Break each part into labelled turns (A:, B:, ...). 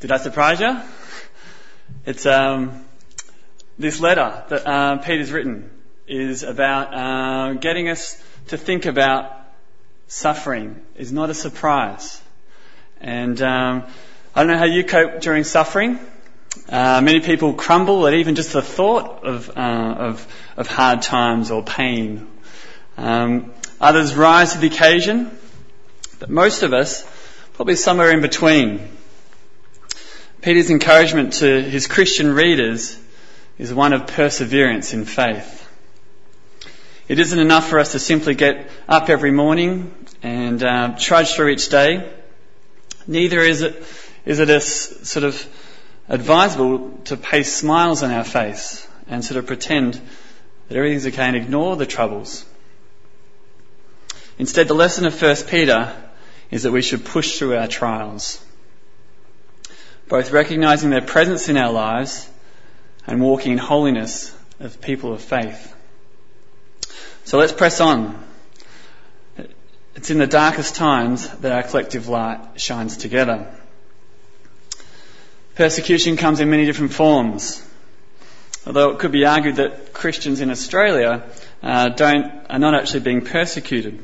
A: Did I surprise you? It's um, this letter that uh, Peter's written is about uh, getting us to think about suffering is not a surprise. And um, I don't know how you cope during suffering. Uh, many people crumble at even just the thought of, uh, of, of hard times or pain. Um, others rise to the occasion, but most of us probably somewhere in between. Peter's encouragement to his Christian readers is one of perseverance in faith. It isn't enough for us to simply get up every morning and uh, trudge through each day. Neither is it, is it a sort of advisable to paste smiles on our face and sort of pretend that everything's okay and ignore the troubles. Instead, the lesson of 1 Peter is that we should push through our trials, both recognizing their presence in our lives and walking in holiness of people of faith. So let's press on. It's in the darkest times that our collective light shines together. Persecution comes in many different forms. Although it could be argued that Christians in Australia uh, don't, are not actually being persecuted.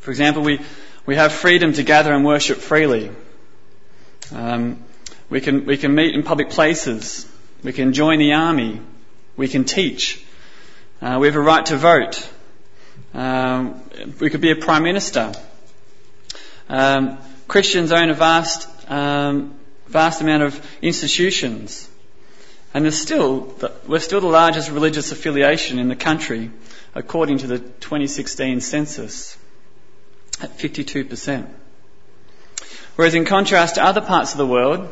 A: For example, we, we have freedom to gather and worship freely. Um, we, can, we can meet in public places. We can join the army. We can teach. Uh, we have a right to vote. Um, we could be a prime minister. Um, Christians own a vast um, vast amount of institutions. And we're still the largest religious affiliation in the country, according to the 2016 census, at 52%. Whereas in contrast to other parts of the world,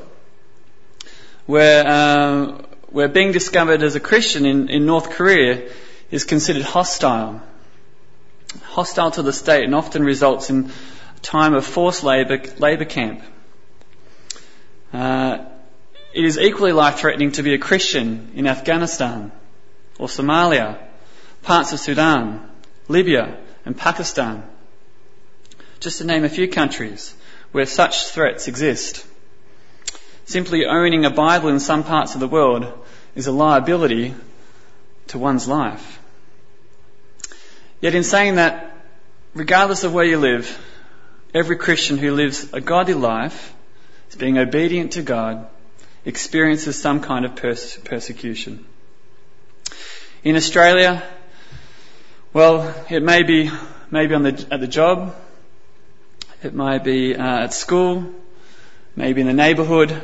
A: where, uh, where being discovered as a Christian in, in North Korea is considered hostile, hostile to the state and often results in a time of forced labour, labour camp. Uh, it is equally life threatening to be a Christian in Afghanistan or Somalia, parts of Sudan, Libya, and Pakistan. Just to name a few countries where such threats exist. Simply owning a Bible in some parts of the world is a liability to one's life. Yet in saying that, regardless of where you live, every Christian who lives a godly life is being obedient to God, experiences some kind of pers- persecution. In Australia, well, it may be maybe on the, at the job, it might be uh, at school, maybe in the neighbourhood,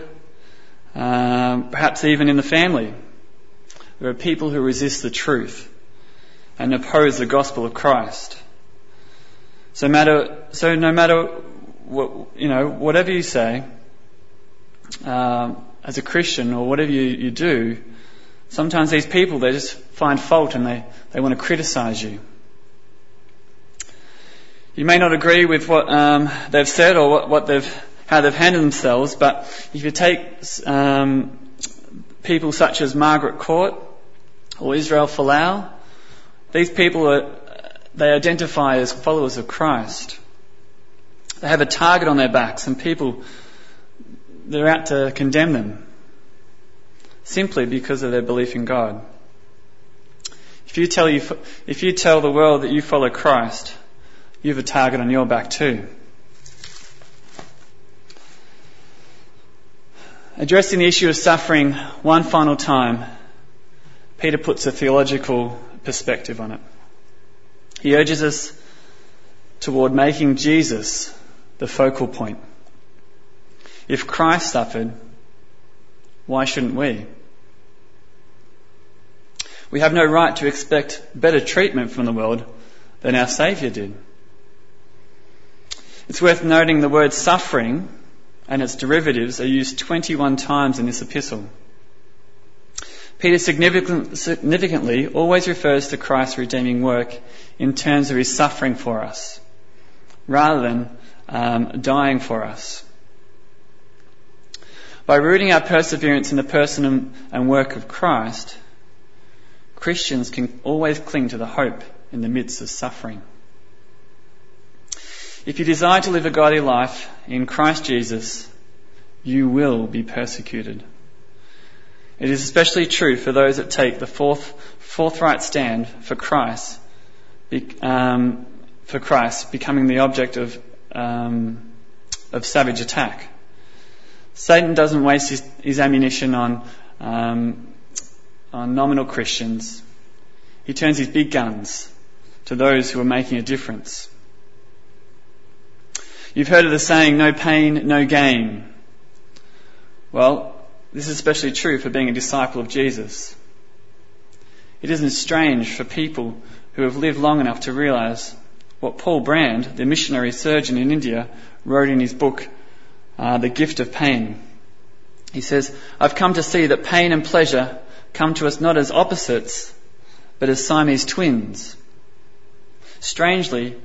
A: uh, perhaps even in the family. There are people who resist the truth and oppose the gospel of Christ. So matter, so no matter what, you know, whatever you say, um, as a Christian or whatever you, you do, sometimes these people, they just find fault and they, they want to criticize you. You may not agree with what um, they've said or what, what, they've, how they've handled themselves, but if you take um, people such as Margaret Court or Israel Folau, these people are, they identify as followers of Christ. They have a target on their backs and people they're out to condemn them simply because of their belief in God. If you tell, you, if you tell the world that you follow Christ, you have a target on your back too. Addressing the issue of suffering one final time, Peter puts a theological perspective on it. He urges us toward making Jesus the focal point. If Christ suffered, why shouldn't we? We have no right to expect better treatment from the world than our Saviour did. It's worth noting the word suffering and its derivatives are used 21 times in this epistle. Peter significantly always refers to Christ's redeeming work in terms of his suffering for us, rather than um, dying for us. By rooting our perseverance in the person and work of Christ, Christians can always cling to the hope in the midst of suffering. If you desire to live a godly life in Christ Jesus, you will be persecuted. It is especially true for those that take the forthright stand for Christ, um, for Christ becoming the object of, um, of savage attack. Satan doesn't waste his, his ammunition on, um, on nominal Christians. He turns his big guns to those who are making a difference. You've heard of the saying, no pain, no gain. Well, this is especially true for being a disciple of Jesus. It isn't strange for people who have lived long enough to realize what Paul Brand, the missionary surgeon in India, wrote in his book, uh, The Gift of Pain. He says, I've come to see that pain and pleasure come to us not as opposites, but as Siamese twins, strangely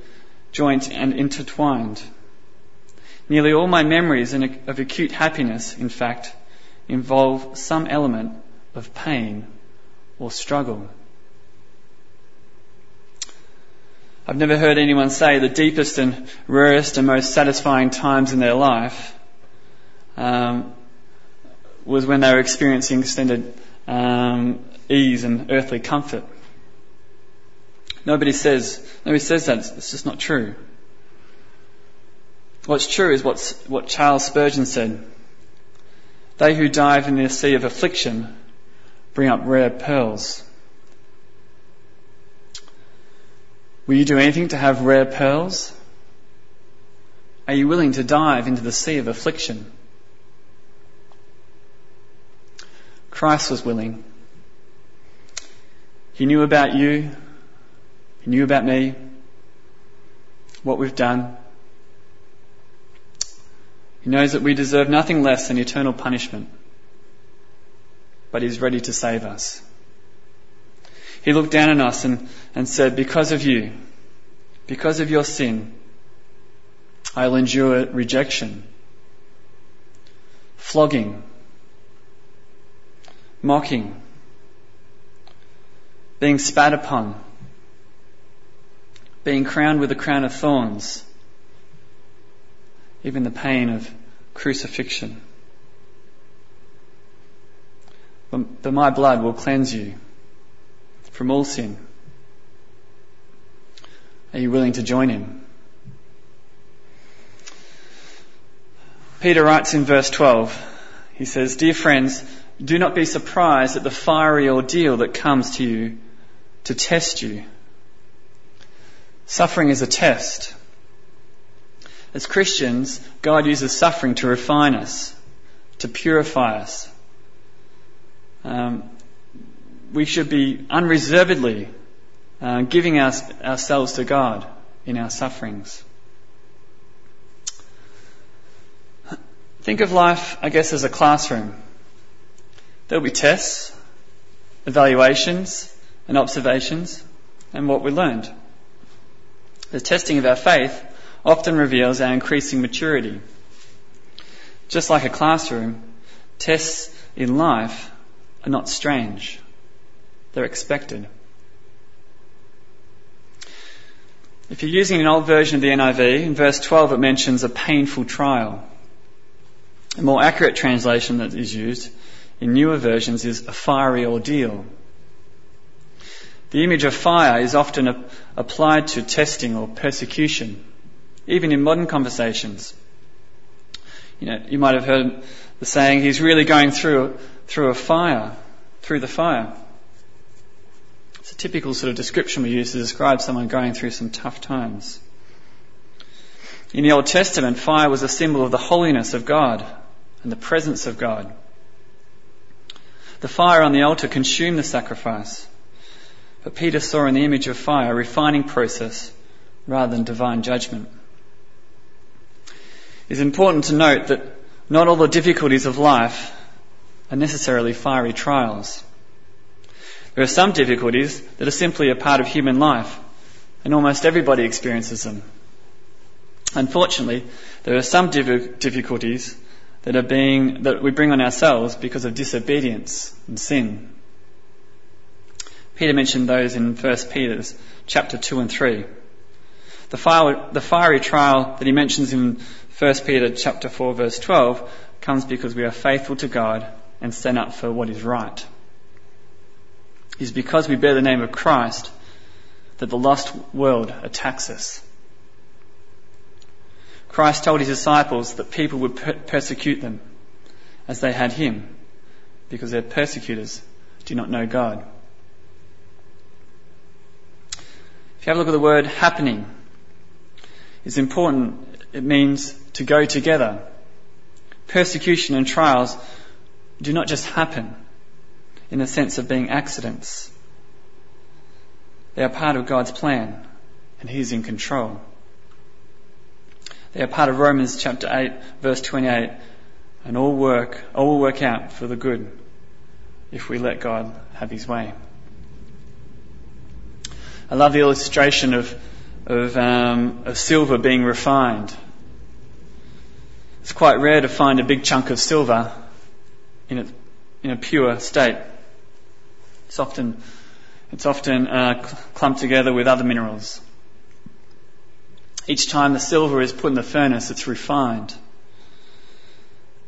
A: joined and intertwined. Nearly all my memories of acute happiness, in fact, involve some element of pain or struggle. I've never heard anyone say the deepest and rarest and most satisfying times in their life um, was when they were experiencing extended um, ease and earthly comfort. Nobody says nobody says that. It's just not true. What's true is what's, what Charles Spurgeon said. They who dive in the sea of affliction bring up rare pearls. Will you do anything to have rare pearls? Are you willing to dive into the sea of affliction? Christ was willing. He knew about you. He knew about me. What we've done. He knows that we deserve nothing less than eternal punishment, but He's ready to save us. He looked down on us and, and said, Because of you, because of your sin, I'll endure rejection, flogging, mocking, being spat upon, being crowned with a crown of thorns, even the pain of crucifixion. But my blood will cleanse you from all sin. Are you willing to join him? Peter writes in verse 12, he says, Dear friends, do not be surprised at the fiery ordeal that comes to you to test you. Suffering is a test. As Christians, God uses suffering to refine us, to purify us. Um, we should be unreservedly uh, giving our, ourselves to God in our sufferings. Think of life, I guess, as a classroom. There'll be tests, evaluations, and observations, and what we learned. The testing of our faith often reveals our increasing maturity. Just like a classroom, tests in life are not strange. They're expected. If you're using an old version of the NIV, in verse 12 it mentions a painful trial. A more accurate translation that is used in newer versions is a fiery ordeal. The image of fire is often applied to testing or persecution even in modern conversations. You know, you might have heard the saying, he's really going through, through a fire, through the fire. It's a typical sort of description we use to describe someone going through some tough times. In the Old Testament, fire was a symbol of the holiness of God and the presence of God. The fire on the altar consumed the sacrifice, but Peter saw in the image of fire a refining process rather than divine judgment. It's important to note that not all the difficulties of life are necessarily fiery trials. There are some difficulties that are simply a part of human life, and almost everybody experiences them. Unfortunately, there are some difficulties that are being, that we bring on ourselves because of disobedience and sin. Peter mentioned those in 1 Peter's chapter 2 and 3. The, fire, the fiery trial that he mentions in 1 Peter chapter 4 verse 12 comes because we are faithful to God and stand up for what is right. It is because we bear the name of Christ that the lost world attacks us. Christ told his disciples that people would per- persecute them as they had him because their persecutors do not know God. If you have a look at the word happening, it's important. It means to go together. Persecution and trials do not just happen in the sense of being accidents. They are part of God's plan and He's in control. They are part of Romans chapter 8 verse 28 and all work, all will work out for the good if we let God have His way. I love the illustration of, of, um, of silver being refined. It's quite rare to find a big chunk of silver in a, in a pure state. It's often, it's often uh, clumped together with other minerals. Each time the silver is put in the furnace, it's refined.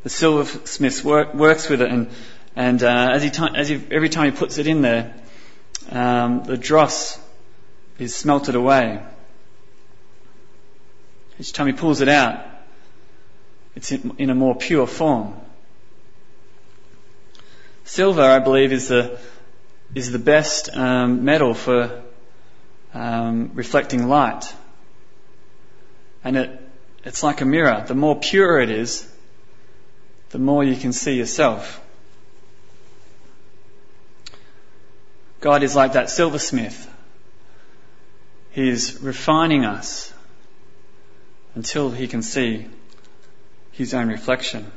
A: The silversmith work, works with it, and, and uh, as, he as he, every time he puts it in there, um, the dross is smelted away. Each time he pulls it out, it's in, a more pure form. Silver, I believe, is the is the best um, metal for um, reflecting light, and it it's like a mirror. The more pure it is, the more you can see yourself. God is like that silversmith. He is refining us until he can see his own reflection.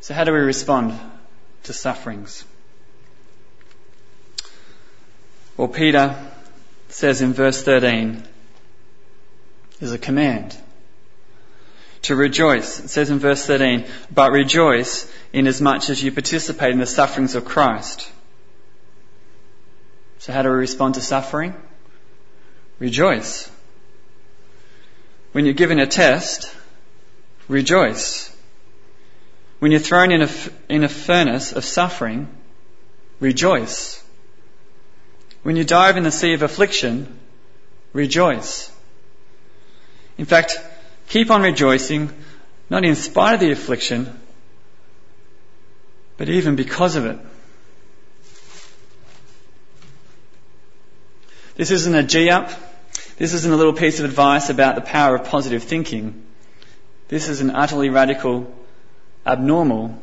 A: So, how do we respond to sufferings? Well, Peter says in verse 13, is a command to rejoice. It says in verse 13, but rejoice inasmuch as you participate in the sufferings of Christ so, how do we respond to suffering? Rejoice. When you're given a test, rejoice. When you're thrown in a, in a furnace of suffering, rejoice. When you dive in the sea of affliction, rejoice. In fact, keep on rejoicing, not in spite of the affliction, but even because of it. This isn't a G up. This isn't a little piece of advice about the power of positive thinking. This is an utterly radical, abnormal,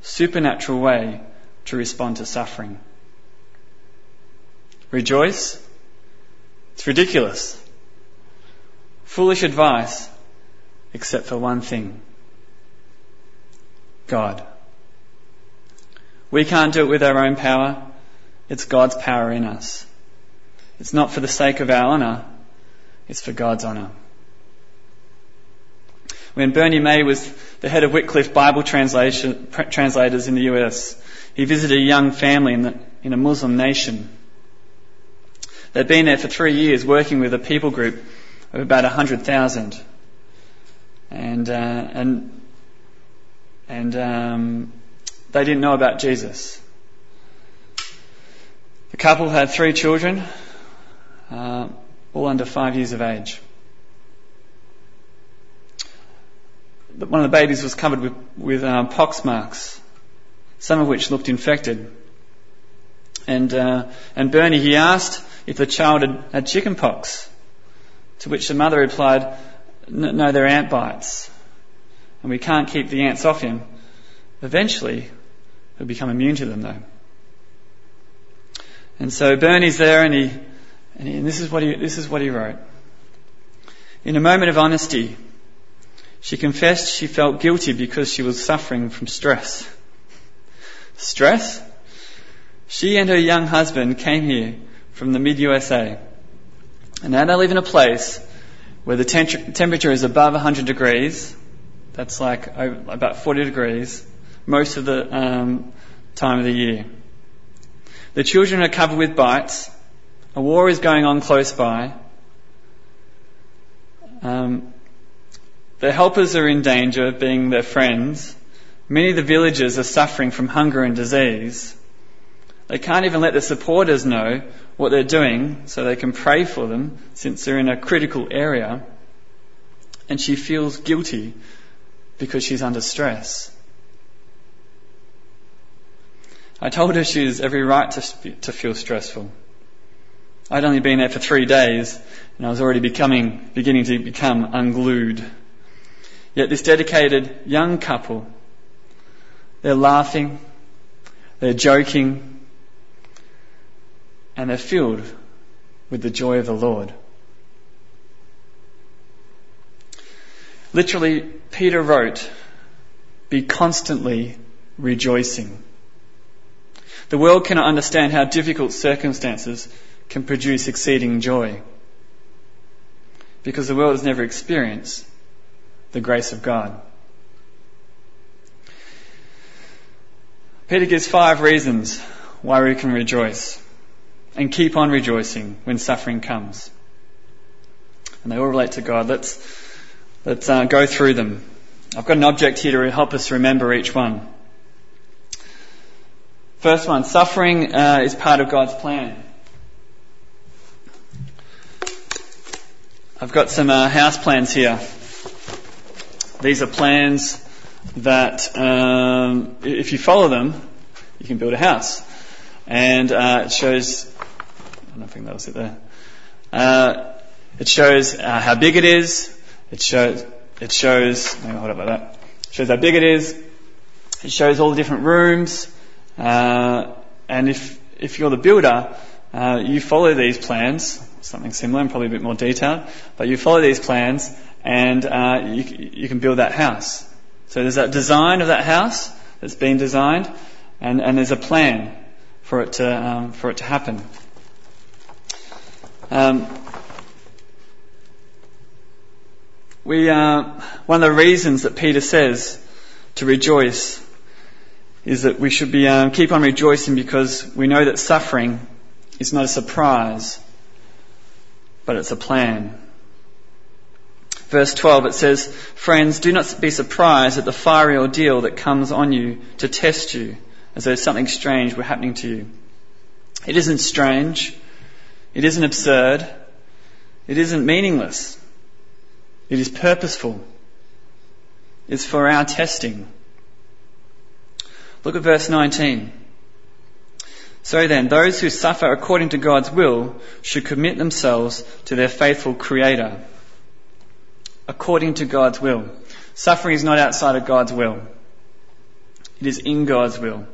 A: supernatural way to respond to suffering. Rejoice? It's ridiculous. Foolish advice, except for one thing. God. We can't do it with our own power. It's God's power in us. It's not for the sake of our honour, it's for God's honour. When Bernie May was the head of Wycliffe Bible translators in the US, he visited a young family in, the, in a Muslim nation. They'd been there for three years working with a people group of about 100,000. And, uh, and, and um, they didn't know about Jesus. The couple had three children, uh, all under five years of age. One of the babies was covered with, with um, pox marks, some of which looked infected. And, uh, and Bernie, he asked if the child had, had chicken pox, to which the mother replied, no, they're ant bites. And we can't keep the ants off him. Eventually, he'll become immune to them though. And so Bernie's there and he, and this is what he, this is what he wrote. In a moment of honesty, she confessed she felt guilty because she was suffering from stress. Stress? She and her young husband came here from the mid USA. And now they live in a place where the temperature is above 100 degrees. That's like about 40 degrees most of the um, time of the year. The children are covered with bites a war is going on close by. Um, their helpers are in danger of being their friends. Many of the villagers are suffering from hunger and disease. They can't even let their supporters know what they're doing so they can pray for them since they're in a critical area. And she feels guilty because she's under stress. I told her she has every right to, to feel stressful. I'd only been there for three days and I was already becoming, beginning to become unglued. Yet this dedicated young couple, they're laughing, they're joking, and they're filled with the joy of the Lord. Literally, Peter wrote, be constantly rejoicing. The world cannot understand how difficult circumstances can produce exceeding joy. Because the world has never experienced the grace of God. Peter gives five reasons why we can rejoice and keep on rejoicing when suffering comes. And they all relate to God. Let's, let's uh, go through them. I've got an object here to help us remember each one. First one, suffering uh, is part of God's plan. I've got some uh, house plans here. These are plans that, um, if you follow them, you can build a house. And uh, it shows, I don't think that was it there. Uh, it shows uh, how big it is. It shows, it shows, hold up like that. It shows how big it is. It shows all the different rooms. Uh, and if, if you're the builder, uh, you follow these plans, something similar and probably a bit more detailed, but you follow these plans and uh, you, you can build that house. So there's that design of that house that's been designed, and, and there's a plan for it to um, for it to happen. Um, we uh, one of the reasons that Peter says to rejoice is that we should be um, keep on rejoicing because we know that suffering is not a surprise, but it's a plan. Verse 12 it says, Friends, do not be surprised at the fiery ordeal that comes on you to test you, as though something strange were happening to you. It isn't strange. It isn't absurd. It isn't meaningless. It is purposeful. It's for our testing. Look at verse 19. So then, those who suffer according to God's will should commit themselves to their faithful Creator. According to God's will. Suffering is not outside of God's will. It is in God's will.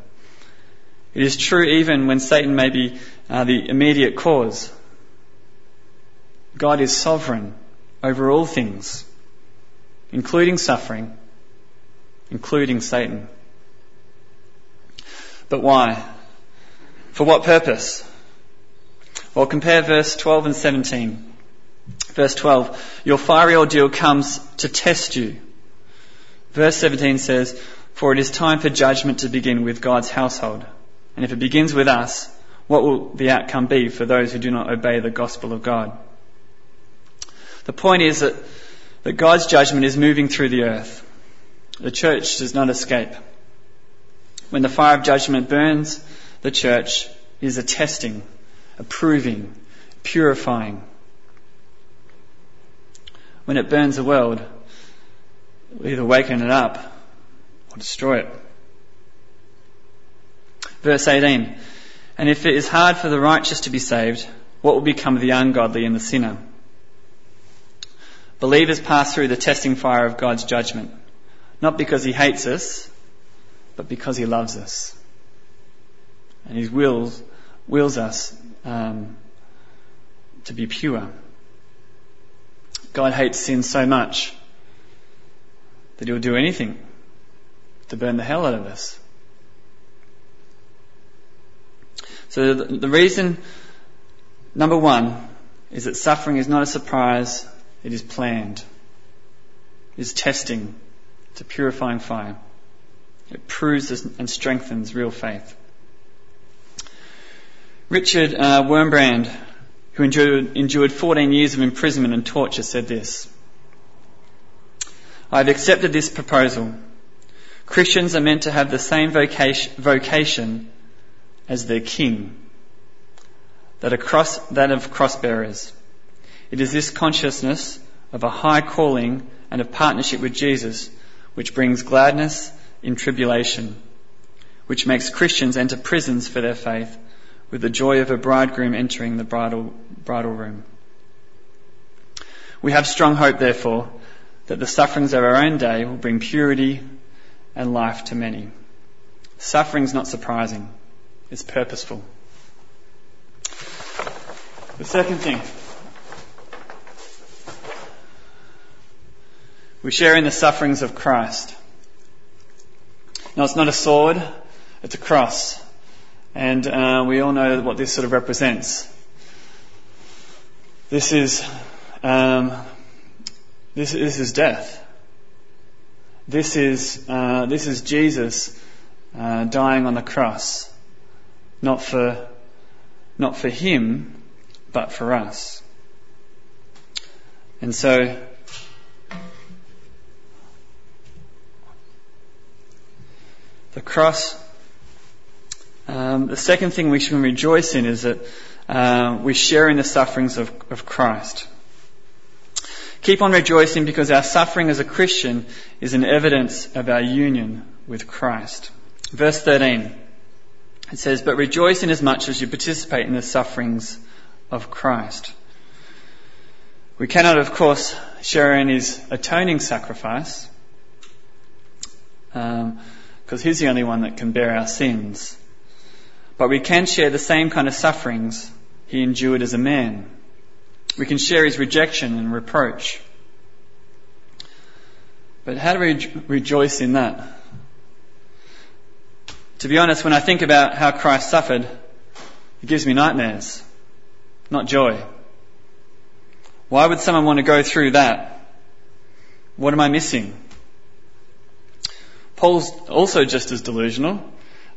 A: It is true even when Satan may be uh, the immediate cause. God is sovereign over all things, including suffering, including Satan. But why? For what purpose? Well, compare verse 12 and 17. Verse 12, your fiery ordeal comes to test you. Verse 17 says, for it is time for judgment to begin with God's household. And if it begins with us, what will the outcome be for those who do not obey the gospel of God? The point is that, that God's judgment is moving through the earth. The church does not escape. When the fire of judgment burns, the church is a testing, a purifying. When it burns the world, we either waken it up or destroy it. Verse 18. And if it is hard for the righteous to be saved, what will become of the ungodly and the sinner? Believers pass through the testing fire of God's judgment, not because He hates us, but because He loves us. And He wills, wills us um, to be pure. God hates sin so much that He'll do anything to burn the hell out of us. So the, the reason, number one, is that suffering is not a surprise, it is planned. It is testing. It's a purifying fire. It proves and strengthens real faith. Richard uh, Wurmbrand, who endured, endured 14 years of imprisonment and torture, said this I've accepted this proposal. Christians are meant to have the same vocation as their king, that, cross, that of cross bearers. It is this consciousness of a high calling and of partnership with Jesus which brings gladness in tribulation, which makes Christians enter prisons for their faith with the joy of a bridegroom entering the bridal, bridal room. We have strong hope, therefore, that the sufferings of our own day will bring purity and life to many. Suffering's not surprising, it's purposeful. The second thing we share in the sufferings of Christ. Now, it's not a sword, it's a cross. And uh, we all know what this sort of represents. This is, um, this, this is death. This is, uh, this is Jesus uh, dying on the cross, not for, not for him, but for us. And so, the cross, um, the second thing we should rejoice in is that uh, we share in the sufferings of, of Christ. Keep on rejoicing because our suffering as a Christian is an evidence of our union with Christ. Verse 13. It says, But rejoice in as much as you participate in the sufferings of Christ. We cannot, of course, share in his atoning sacrifice, because um, he's the only one that can bear our sins. But we can share the same kind of sufferings he endured as a man. We can share his rejection and reproach. But how do we rejoice in that? To be honest, when I think about how Christ suffered, it gives me nightmares, not joy. Why would someone want to go through that? What am I missing? Paul's also just as delusional.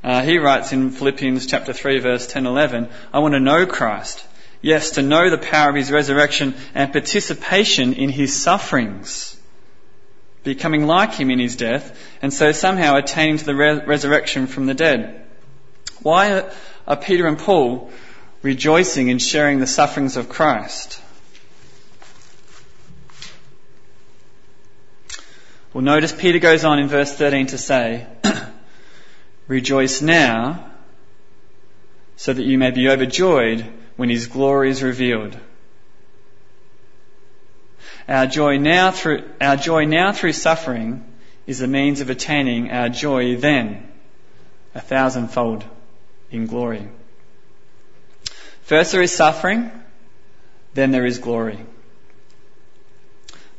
A: Uh, he writes in Philippians chapter 3 verse 10 11, I want to know Christ Yes, to know the power of his resurrection and participation in his sufferings, becoming like him in his death, and so somehow attaining to the re- resurrection from the dead. Why are Peter and Paul rejoicing in sharing the sufferings of Christ? Well, notice Peter goes on in verse 13 to say, Rejoice now, so that you may be overjoyed when His glory is revealed. Our joy now through, our joy now through suffering is a means of attaining our joy then, a thousandfold in glory. First there is suffering, then there is glory.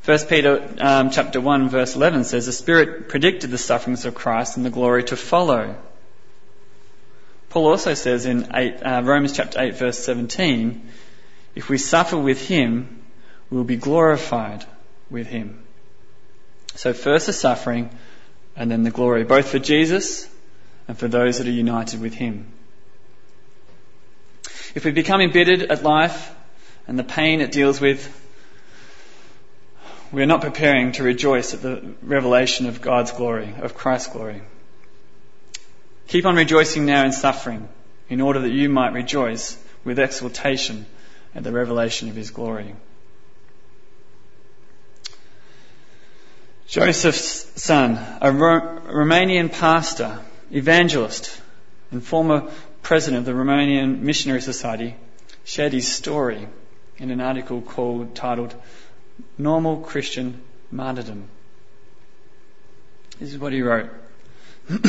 A: First Peter um, chapter 1 verse 11 says, The Spirit predicted the sufferings of Christ and the glory to follow. Paul also says in eight, uh, Romans chapter 8 verse 17, if we suffer with him, we will be glorified with him. So first the suffering and then the glory, both for Jesus and for those that are united with him. If we become embittered at life and the pain it deals with, we are not preparing to rejoice at the revelation of God's glory, of Christ's glory. Keep on rejoicing now in suffering, in order that you might rejoice with exultation at the revelation of his glory. Joseph Tson, a Romanian pastor, evangelist, and former president of the Romanian Missionary Society, shared his story in an article called titled Normal Christian Martyrdom. This is what he wrote.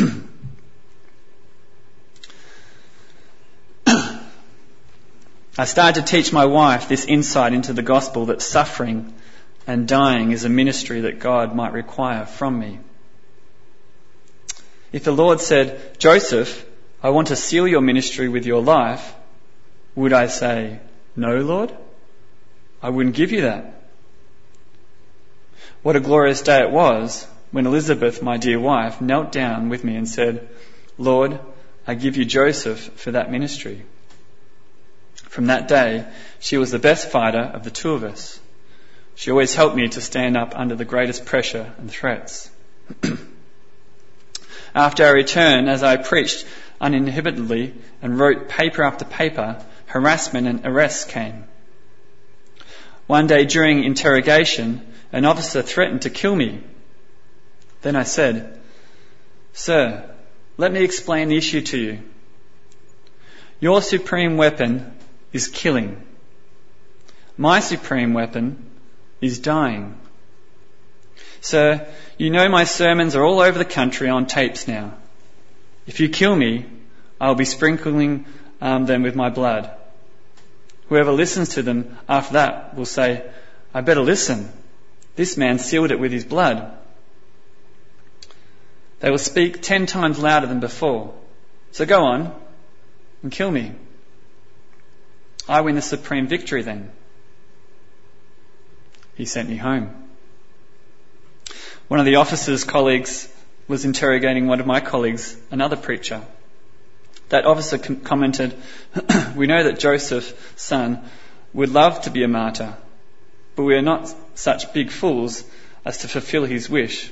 A: I started to teach my wife this insight into the gospel that suffering and dying is a ministry that God might require from me. If the Lord said, Joseph, I want to seal your ministry with your life, would I say, No, Lord? I wouldn't give you that. What a glorious day it was when Elizabeth, my dear wife, knelt down with me and said, Lord, I give you Joseph for that ministry. From that day, she was the best fighter of the two of us. She always helped me to stand up under the greatest pressure and threats. After I returned, as I preached uninhibitedly and wrote paper after paper, harassment and arrests came. One day during interrogation, an officer threatened to kill me. Then I said, Sir, let me explain the issue to you. Your supreme weapon is killing. My supreme weapon is dying. Sir, you know my sermons are all over the country on tapes now. If you kill me, I'll be sprinkling um, them with my blood. Whoever listens to them after that will say, I better listen. This man sealed it with his blood. They will speak ten times louder than before. So go on and kill me. I win the supreme victory then. He sent me home. One of the officer's colleagues was interrogating one of my colleagues, another preacher. That officer com- commented, We know that Joseph Tson would love to be a martyr, but we are not such big fools as to fulfill his wish.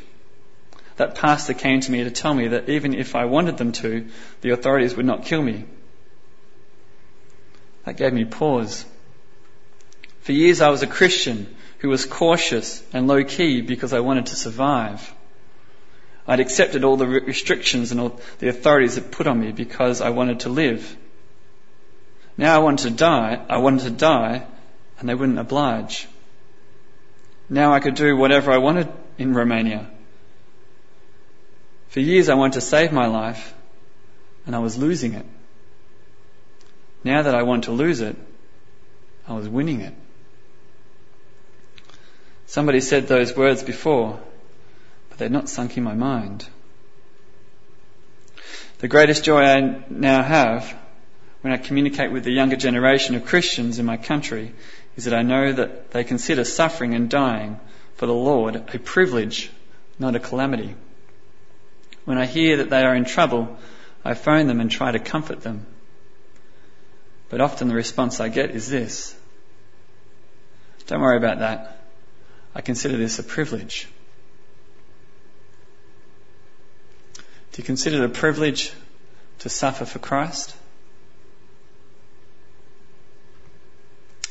A: That pastor came to me to tell me that even if I wanted them to, the authorities would not kill me. That gave me pause. For years I was a Christian who was cautious and low key because I wanted to survive. I'd accepted all the restrictions and all the authorities had put on me because I wanted to live. Now I wanted to die, I wanted to die, and they wouldn't oblige. Now I could do whatever I wanted in Romania. For years I wanted to save my life, and I was losing it. Now that I want to lose it, I was winning it. Somebody said those words before, but they're not sunk in my mind. The greatest joy I now have when I communicate with the younger generation of Christians in my country is that I know that they consider suffering and dying for the Lord a privilege, not a calamity. When I hear that they are in trouble, I phone them and try to comfort them. But often the response I get is this. Don't worry about that. I consider this a privilege. Do you consider it a privilege to suffer for Christ?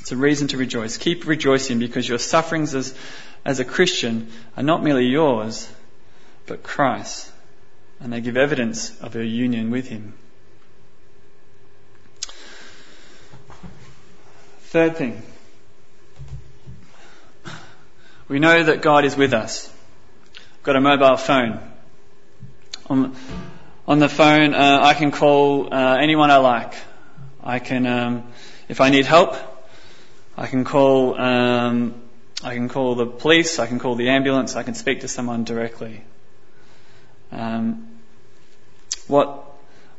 A: It's a reason to rejoice. Keep rejoicing because your sufferings as, as a Christian are not merely yours, but Christ. And they give evidence of your union with Him. Third thing. We know that God is with us. I've got a mobile phone. On, on the phone, uh, I can call uh, anyone I like. I can, um, if I need help, I can call, um, I can call the police. I can call the ambulance. I can speak to someone directly. Um, what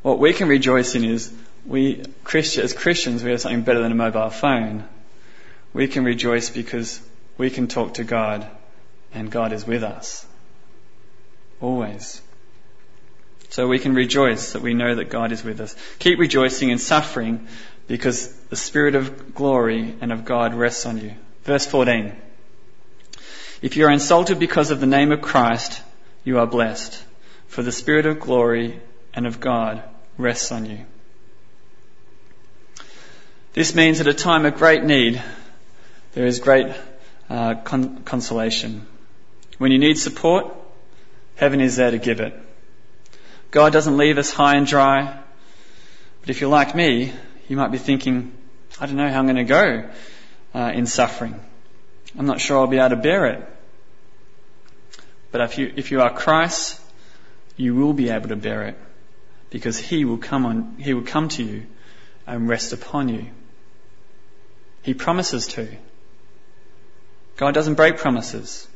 A: what we can rejoice in is we as Christians we have something better than a mobile phone. We can rejoice because we can talk to God and God is with us. Always. So we can rejoice that we know that God is with us. Keep rejoicing in suffering because the Spirit of glory and of God rests on you. Verse 14. If you are insulted because of the name of Christ, you are blessed, for the Spirit of glory and of God rests on you. This means at a time of great need, there is great uh, con- consolation. When you need support, heaven is there to give it. God doesn't leave us high and dry. But if you're like me, you might be thinking, I don't know how I'm going to go uh, in suffering. I'm not sure I'll be able to bear it. But if you, if you are Christ, you will be able to bear it because He will come on, He will come to you and rest upon you. He promises to. God doesn't break promises.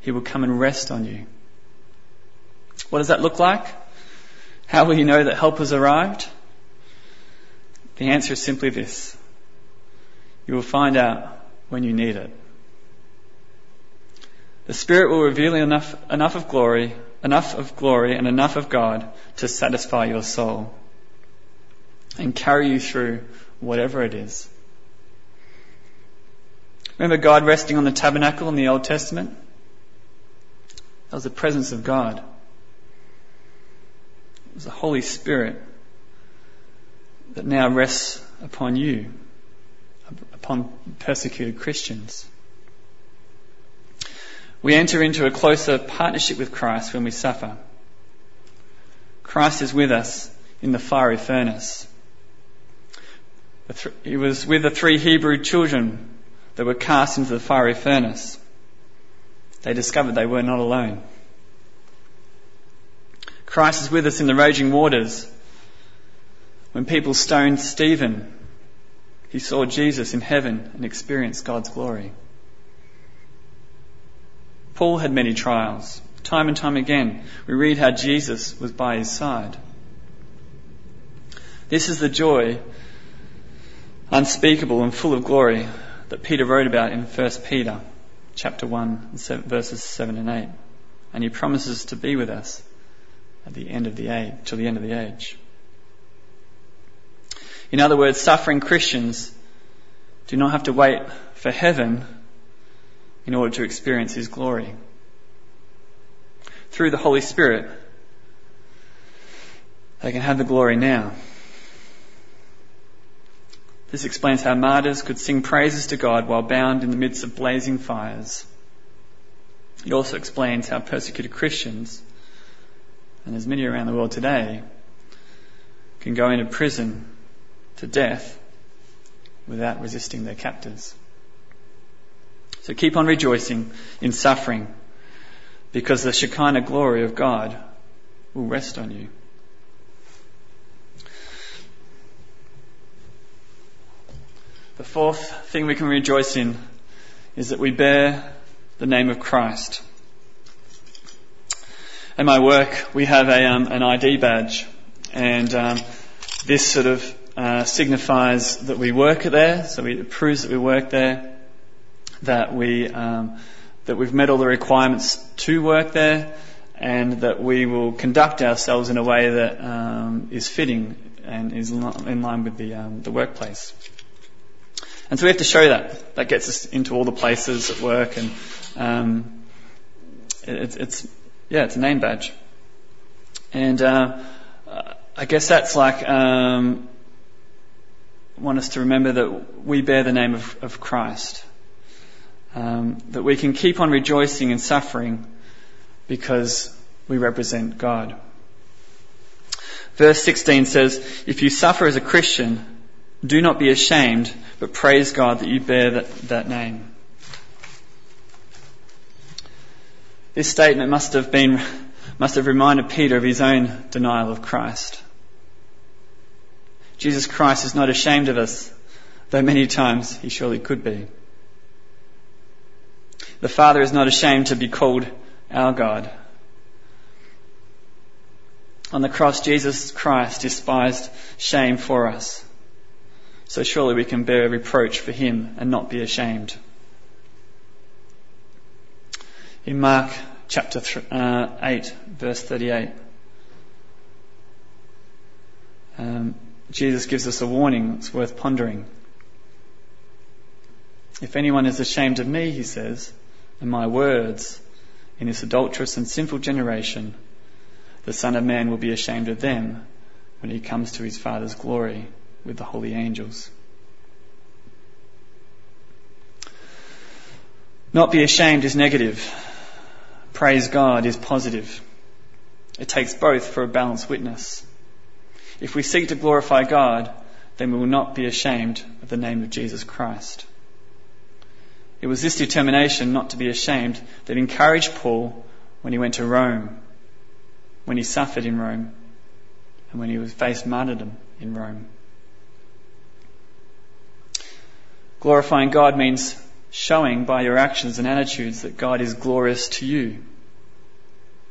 A: He will come and rest on you. What does that look like? How will you know that help has arrived? The answer is simply this. You will find out when you need it. The Spirit will reveal enough, enough of glory, enough of glory and enough of God to satisfy your soul and carry you through whatever it is. Remember God resting on the tabernacle in the Old Testament? That was the presence of God. It was the Holy Spirit that now rests upon you, upon persecuted Christians. We enter into a closer partnership with Christ when we suffer. Christ is with us in the fiery furnace. He was with the three Hebrew children that were cast into the fiery furnace. They discovered they were not alone. Christ is with us in the raging waters. When people stoned Stephen, he saw Jesus in heaven and experienced God's glory. Paul had many trials. Time and time again, we read how Jesus was by his side. This is the joy, unspeakable and full of glory, that Peter wrote about in 1 Peter chapter 1, verses 7 and 8. And he promises to be with us at the end of the age, till the end of the age. In other words, suffering Christians do not have to wait for heaven in order to experience His glory. Through the Holy Spirit, they can have the glory now. This explains how martyrs could sing praises to God while bound in the midst of blazing fires. It also explains how persecuted Christians, and there's many around the world today, can go into prison to death without resisting their captors. So keep on rejoicing in suffering because the Shekinah glory of God will rest on you. The fourth thing we can rejoice in is that we bear the name of Christ. At my work, we have a, um, an ID badge, and um, this sort of uh, signifies that we work there, so it proves that we work there, that we um, that we've met all the requirements to work there, and that we will conduct ourselves in a way that um, is fitting and is in line with the um, the workplace. And so we have to show that. That gets us into all the places at work, and um, it, it's yeah, it's a name badge. And uh, I guess that's like um, want us to remember that we bear the name of, of Christ. Um, that we can keep on rejoicing and suffering because we represent God. Verse 16 says, If you suffer as a Christian, do not be ashamed, but praise God that you bear that, that name. This statement must have been, must have reminded Peter of his own denial of Christ. Jesus Christ is not ashamed of us, though many times he surely could be. The Father is not ashamed to be called our God. On the cross, Jesus Christ despised shame for us. So surely we can bear reproach for him and not be ashamed. In Mark chapter uh, 8, verse 38, um, Jesus gives us a warning that's worth pondering. If anyone is ashamed of me, he says, and my words in this adulterous and sinful generation, the Son of Man will be ashamed of them when he comes to his Father's glory with the holy angels. Not be ashamed is negative. Praise God is positive. It takes both for a balanced witness. If we seek to glorify God, then we will not be ashamed of the name of Jesus Christ. It was this determination not to be ashamed that encouraged Paul when he went to Rome, when he suffered in Rome, and when he faced martyrdom in Rome. Glorifying God means showing by your actions and attitudes that God is glorious to you,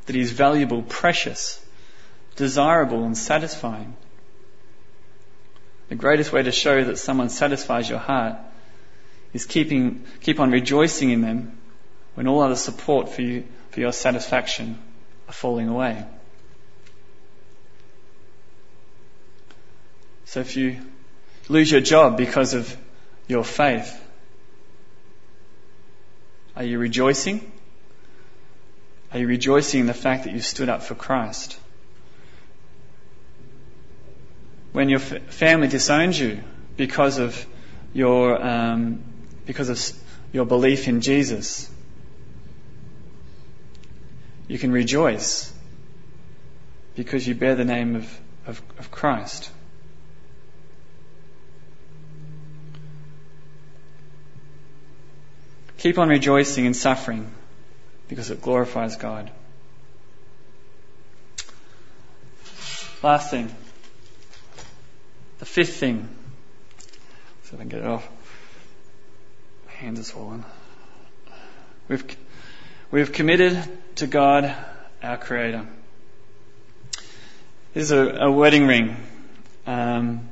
A: that He is valuable, precious, desirable and satisfying. The greatest way to show that someone satisfies your heart is keeping, keep on rejoicing in them when all other support for you, for your satisfaction are falling away. So if you lose your job because of your faith, Are you rejoicing? Are you rejoicing in the fact that you stood up for Christ? When your f- family disowns you because of your um, because of your belief in Jesus, you can rejoice because you bear the name of, of, of Christ. Keep on rejoicing in suffering because it glorifies God. Last thing. The fifth thing. If I can get it off. My hands are swollen. We've, we've committed to God, our Creator. This is a, a wedding ring. Um,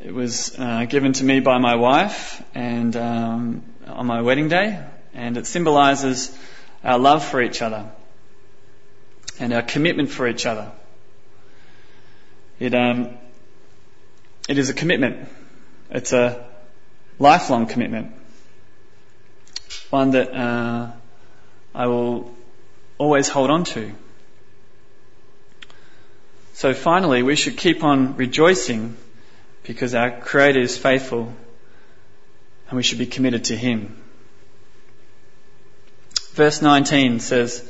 A: it was uh, given to me by my wife and um, on my wedding day, and it symbolises our love for each other and our commitment for each other. It um, it is a commitment. It's a lifelong commitment, one that uh, I will always hold on to. So finally, we should keep on rejoicing because our Creator is faithful and we should be committed to Him. Verse 19 says,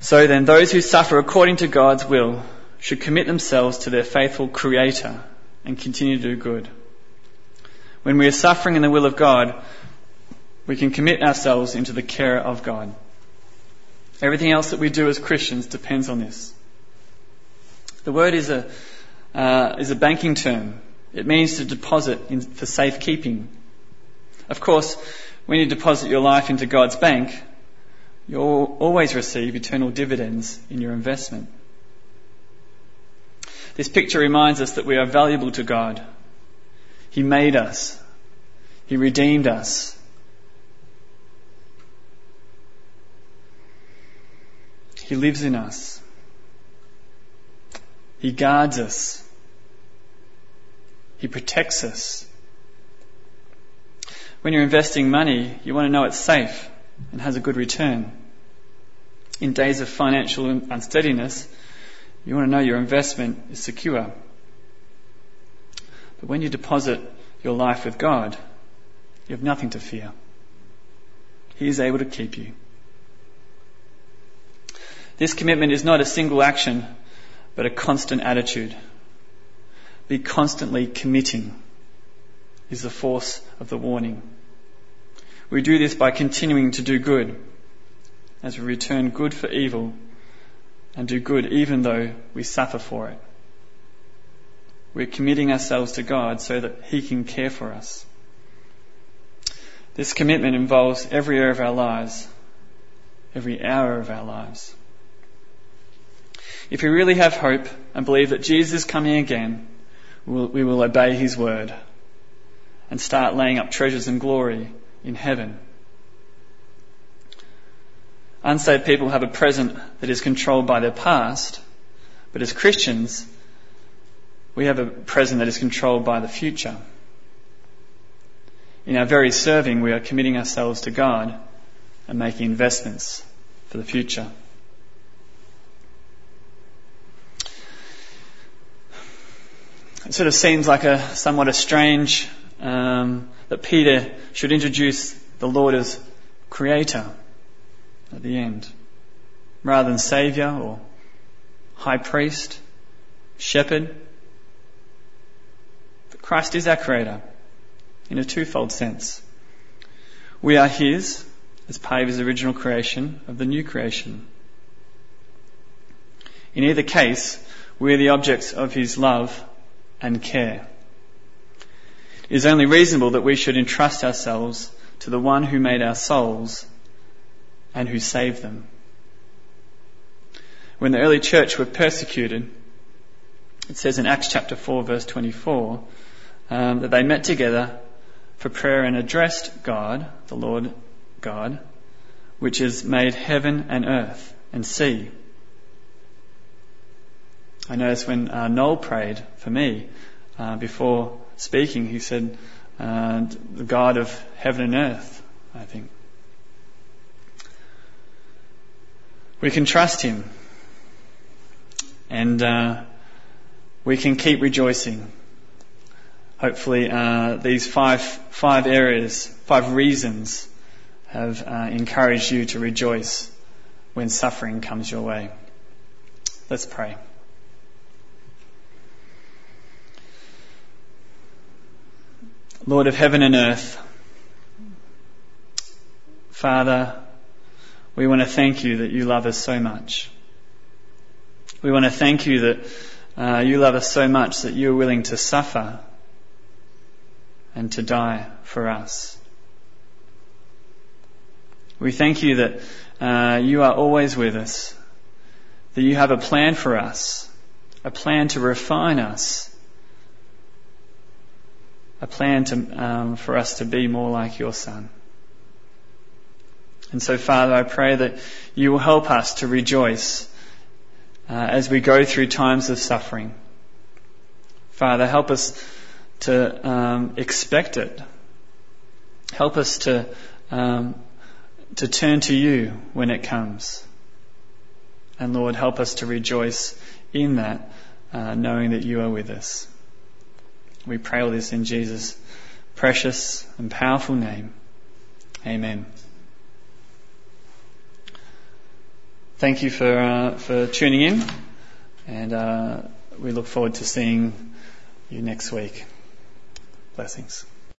A: So then those who suffer according to God's will should commit themselves to their faithful Creator and continue to do good. When we are suffering in the will of God, we can commit ourselves into the care of God. Everything else that we do as Christians depends on this. The word is a, uh, is a banking term. It means to deposit in, for safekeeping. Of course, when you deposit your life into God's bank, you'll always receive eternal dividends in your investment. This picture reminds us that we are valuable to God. He made us. He redeemed us. He lives in us. He guards us. He protects us. When you're investing money, you want to know it's safe and has a good return. In days of financial unsteadiness, you want to know your investment is secure. But when you deposit your life with God, you have nothing to fear. He is able to keep you. This commitment is not a single action but a constant attitude. Be constantly committing is the force of the warning. We do this by continuing to do good as we return good for evil and do good even though we suffer for it. We're committing ourselves to God so that He can care for us. This commitment involves every area of our lives, every hour of our lives. If we really have hope and believe that Jesus is coming again, we will obey his word and start laying up treasures and glory in heaven. Unsaved people have a present that is controlled by their past, but as Christians, we have a present that is controlled by the future. In our very serving, we are committing ourselves to God and making investments for the future. It sort of seems like a somewhat a strange um, that Peter should introduce the Lord as creator at the end, rather than savior or high priest, shepherd. But Christ is our creator in a twofold sense. We are his as part of his original creation of the new creation. In either case, we are the objects of his love and care. It is only reasonable that we should entrust ourselves to the one who made our souls and who saved them. When the early church were persecuted, it says in Acts chapter 4 verse 24, um, that they met together for prayer and addressed God, the Lord God, which has made heaven and earth and sea I noticed when uh, Noel prayed for me uh, before speaking, he said, uh, The God of heaven and earth, I think. We can trust Him and uh, we can keep rejoicing. Hopefully, uh, these five five areas, five reasons, have uh, encouraged you to rejoice when suffering comes your way. Let's pray. Lord of heaven and earth, Father, we want to thank you that you love us so much. We want to thank you that uh, you love us so much that you're willing to suffer and to die for us. We thank you that uh, you are always with us, that you have a plan for us, a plan to refine us, a plan to, um, for us to be more like your Son. And so, Father, I pray that you will help us to rejoice uh, as we go through times of suffering. Father, help us to um, expect it. Help us to um, to turn to you when it comes. And Lord, help us to rejoice in that, uh, knowing that you are with us. We pray all this in Jesus' precious and powerful name. Amen. Thank you for uh, for tuning in, and uh, we look forward to seeing you next week. Blessings.